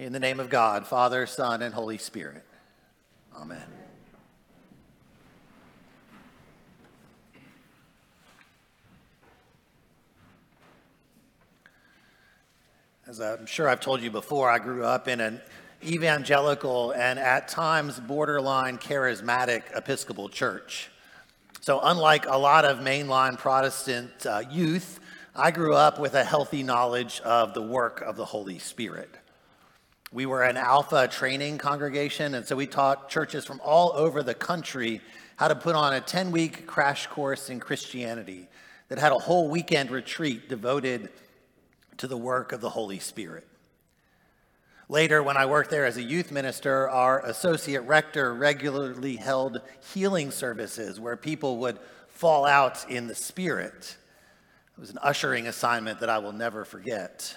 In the name of God, Father, Son, and Holy Spirit. Amen. As I'm sure I've told you before, I grew up in an evangelical and at times borderline charismatic Episcopal church. So, unlike a lot of mainline Protestant uh, youth, I grew up with a healthy knowledge of the work of the Holy Spirit. We were an alpha training congregation, and so we taught churches from all over the country how to put on a 10 week crash course in Christianity that had a whole weekend retreat devoted to the work of the Holy Spirit. Later, when I worked there as a youth minister, our associate rector regularly held healing services where people would fall out in the Spirit. It was an ushering assignment that I will never forget.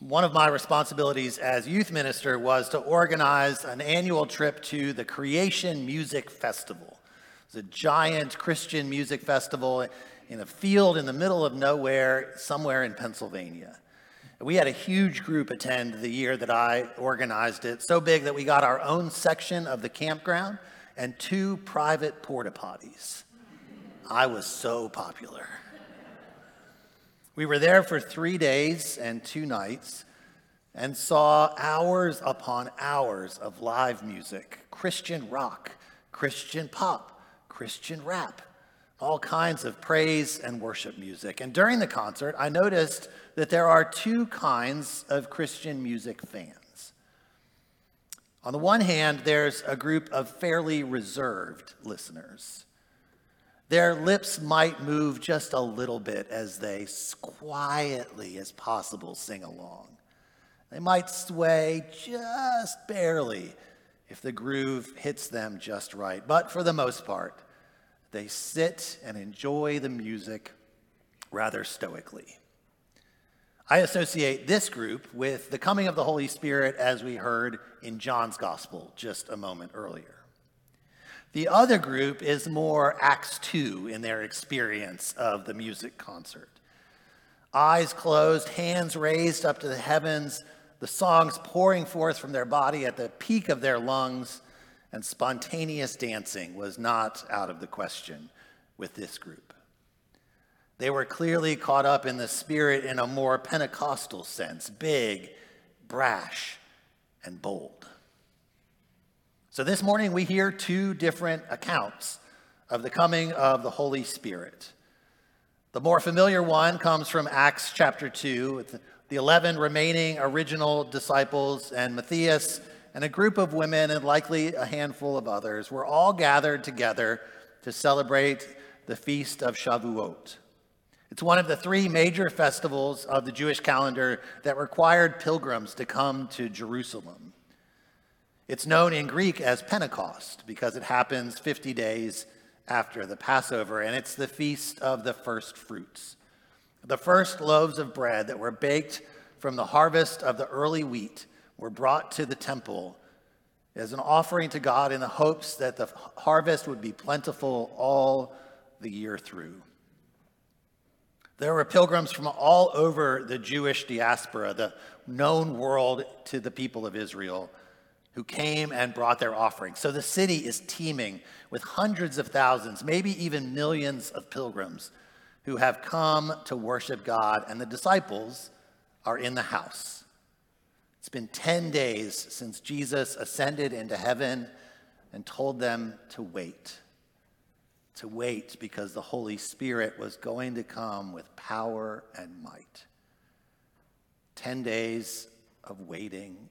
One of my responsibilities as youth minister was to organize an annual trip to the Creation Music Festival. It's a giant Christian music festival in a field in the middle of nowhere, somewhere in Pennsylvania. We had a huge group attend the year that I organized it, so big that we got our own section of the campground and two private porta potties. I was so popular. We were there for three days and two nights and saw hours upon hours of live music Christian rock, Christian pop, Christian rap, all kinds of praise and worship music. And during the concert, I noticed that there are two kinds of Christian music fans. On the one hand, there's a group of fairly reserved listeners. Their lips might move just a little bit as they quietly as possible sing along. They might sway just barely if the groove hits them just right. But for the most part, they sit and enjoy the music rather stoically. I associate this group with the coming of the Holy Spirit as we heard in John's Gospel just a moment earlier. The other group is more Acts 2 in their experience of the music concert. Eyes closed, hands raised up to the heavens, the songs pouring forth from their body at the peak of their lungs, and spontaneous dancing was not out of the question with this group. They were clearly caught up in the spirit in a more Pentecostal sense big, brash, and bold. So this morning we hear two different accounts of the coming of the Holy Spirit. The more familiar one comes from Acts chapter 2, with the 11 remaining original disciples and Matthias and a group of women and likely a handful of others were all gathered together to celebrate the feast of Shavuot. It's one of the three major festivals of the Jewish calendar that required pilgrims to come to Jerusalem. It's known in Greek as Pentecost because it happens 50 days after the Passover, and it's the feast of the first fruits. The first loaves of bread that were baked from the harvest of the early wheat were brought to the temple as an offering to God in the hopes that the harvest would be plentiful all the year through. There were pilgrims from all over the Jewish diaspora, the known world to the people of Israel who came and brought their offerings. So the city is teeming with hundreds of thousands, maybe even millions of pilgrims who have come to worship God, and the disciples are in the house. It's been 10 days since Jesus ascended into heaven and told them to wait. To wait because the Holy Spirit was going to come with power and might. 10 days of waiting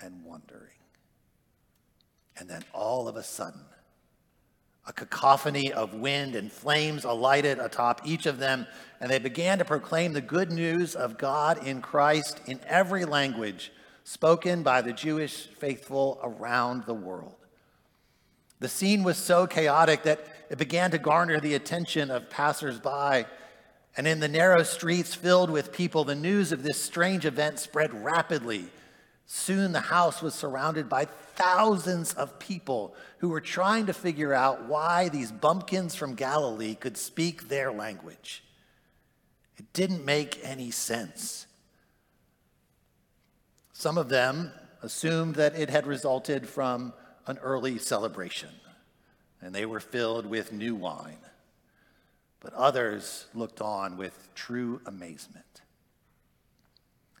and wondering. And then all of a sudden, a cacophony of wind and flames alighted atop each of them, and they began to proclaim the good news of God in Christ in every language spoken by the Jewish faithful around the world. The scene was so chaotic that it began to garner the attention of passersby. And in the narrow streets filled with people, the news of this strange event spread rapidly Soon the house was surrounded by thousands of people who were trying to figure out why these bumpkins from Galilee could speak their language. It didn't make any sense. Some of them assumed that it had resulted from an early celebration, and they were filled with new wine. But others looked on with true amazement.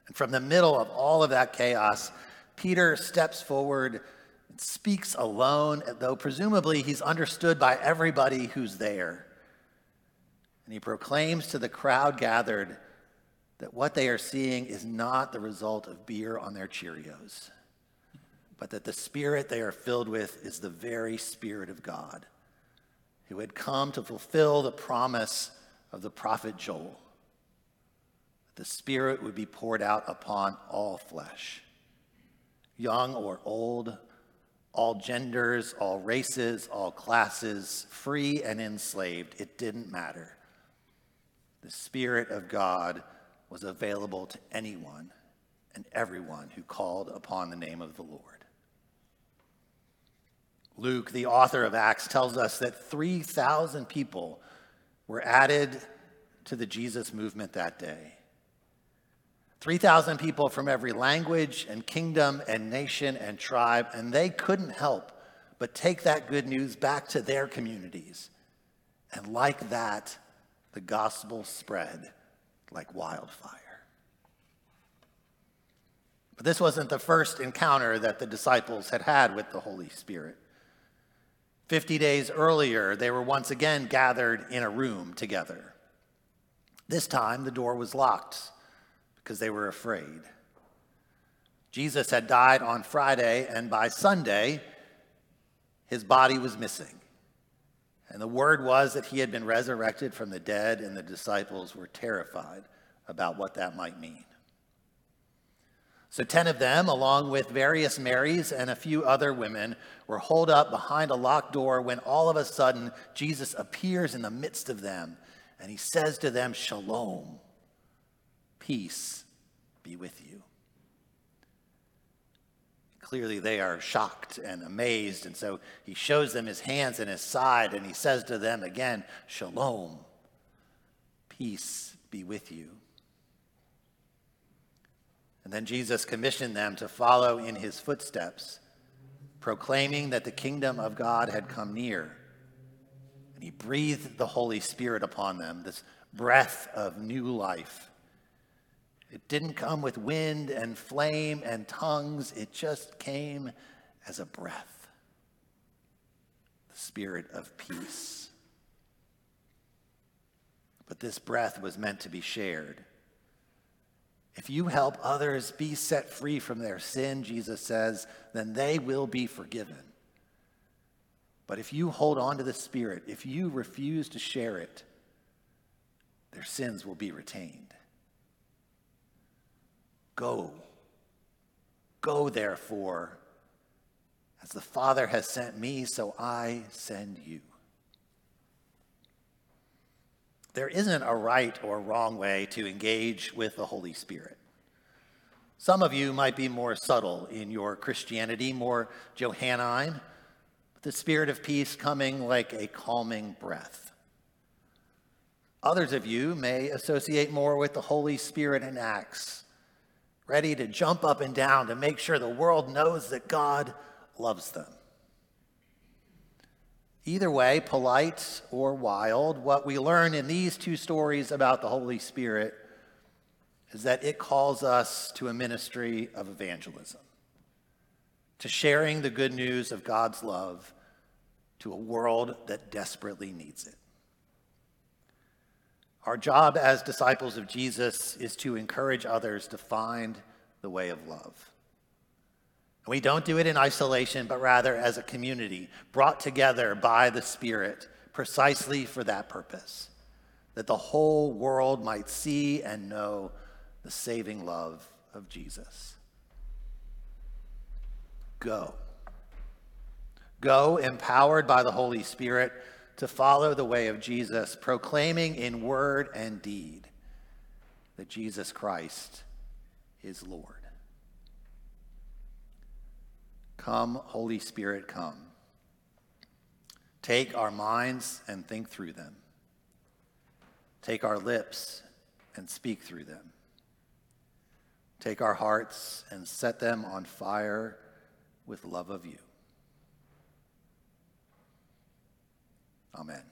And from the middle of all of that chaos, Peter steps forward speaks alone, though presumably he's understood by everybody who's there. And he proclaims to the crowd gathered that what they are seeing is not the result of beer on their Cheerios, but that the spirit they are filled with is the very Spirit of God, who had come to fulfill the promise of the prophet Joel the Spirit would be poured out upon all flesh, young or old, all genders, all races, all classes, free and enslaved. It didn't matter. The Spirit of God was available to anyone and everyone who called upon the name of the Lord. Luke, the author of Acts, tells us that 3,000 people were added to the Jesus movement that day. 3,000 people from every language and kingdom and nation and tribe, and they couldn't help but take that good news back to their communities. And like that, the gospel spread like wildfire. But this wasn't the first encounter that the disciples had had with the Holy Spirit. Fifty days earlier, they were once again gathered in a room together. This time, the door was locked because they were afraid. Jesus had died on Friday, and by Sunday, his body was missing. And the word was that he had been resurrected from the dead, and the disciples were terrified about what that might mean. So, 10 of them, along with various Marys and a few other women, were holed up behind a locked door when all of a sudden Jesus appears in the midst of them and he says to them, Shalom, peace be with you. Clearly, they are shocked and amazed. And so he shows them his hands and his side, and he says to them again, Shalom, peace be with you. And then Jesus commissioned them to follow in his footsteps, proclaiming that the kingdom of God had come near. And he breathed the Holy Spirit upon them, this breath of new life. It didn't come with wind and flame and tongues, it just came as a breath the spirit of peace. But this breath was meant to be shared. If you help others be set free from their sin, Jesus says, then they will be forgiven. But if you hold on to the Spirit, if you refuse to share it, their sins will be retained. Go. Go, therefore, as the Father has sent me, so I send you. There isn't a right or wrong way to engage with the Holy Spirit. Some of you might be more subtle in your Christianity, more Johannine, the spirit of peace coming like a calming breath. Others of you may associate more with the Holy Spirit in Acts, ready to jump up and down to make sure the world knows that God loves them. Either way, polite or wild, what we learn in these two stories about the Holy Spirit is that it calls us to a ministry of evangelism, to sharing the good news of God's love to a world that desperately needs it. Our job as disciples of Jesus is to encourage others to find the way of love. And we don't do it in isolation, but rather as a community brought together by the Spirit precisely for that purpose, that the whole world might see and know the saving love of Jesus. Go. Go empowered by the Holy Spirit to follow the way of Jesus, proclaiming in word and deed that Jesus Christ is Lord. Come, Holy Spirit, come. Take our minds and think through them. Take our lips and speak through them. take our hearts and set them on fire with love of you. Amen.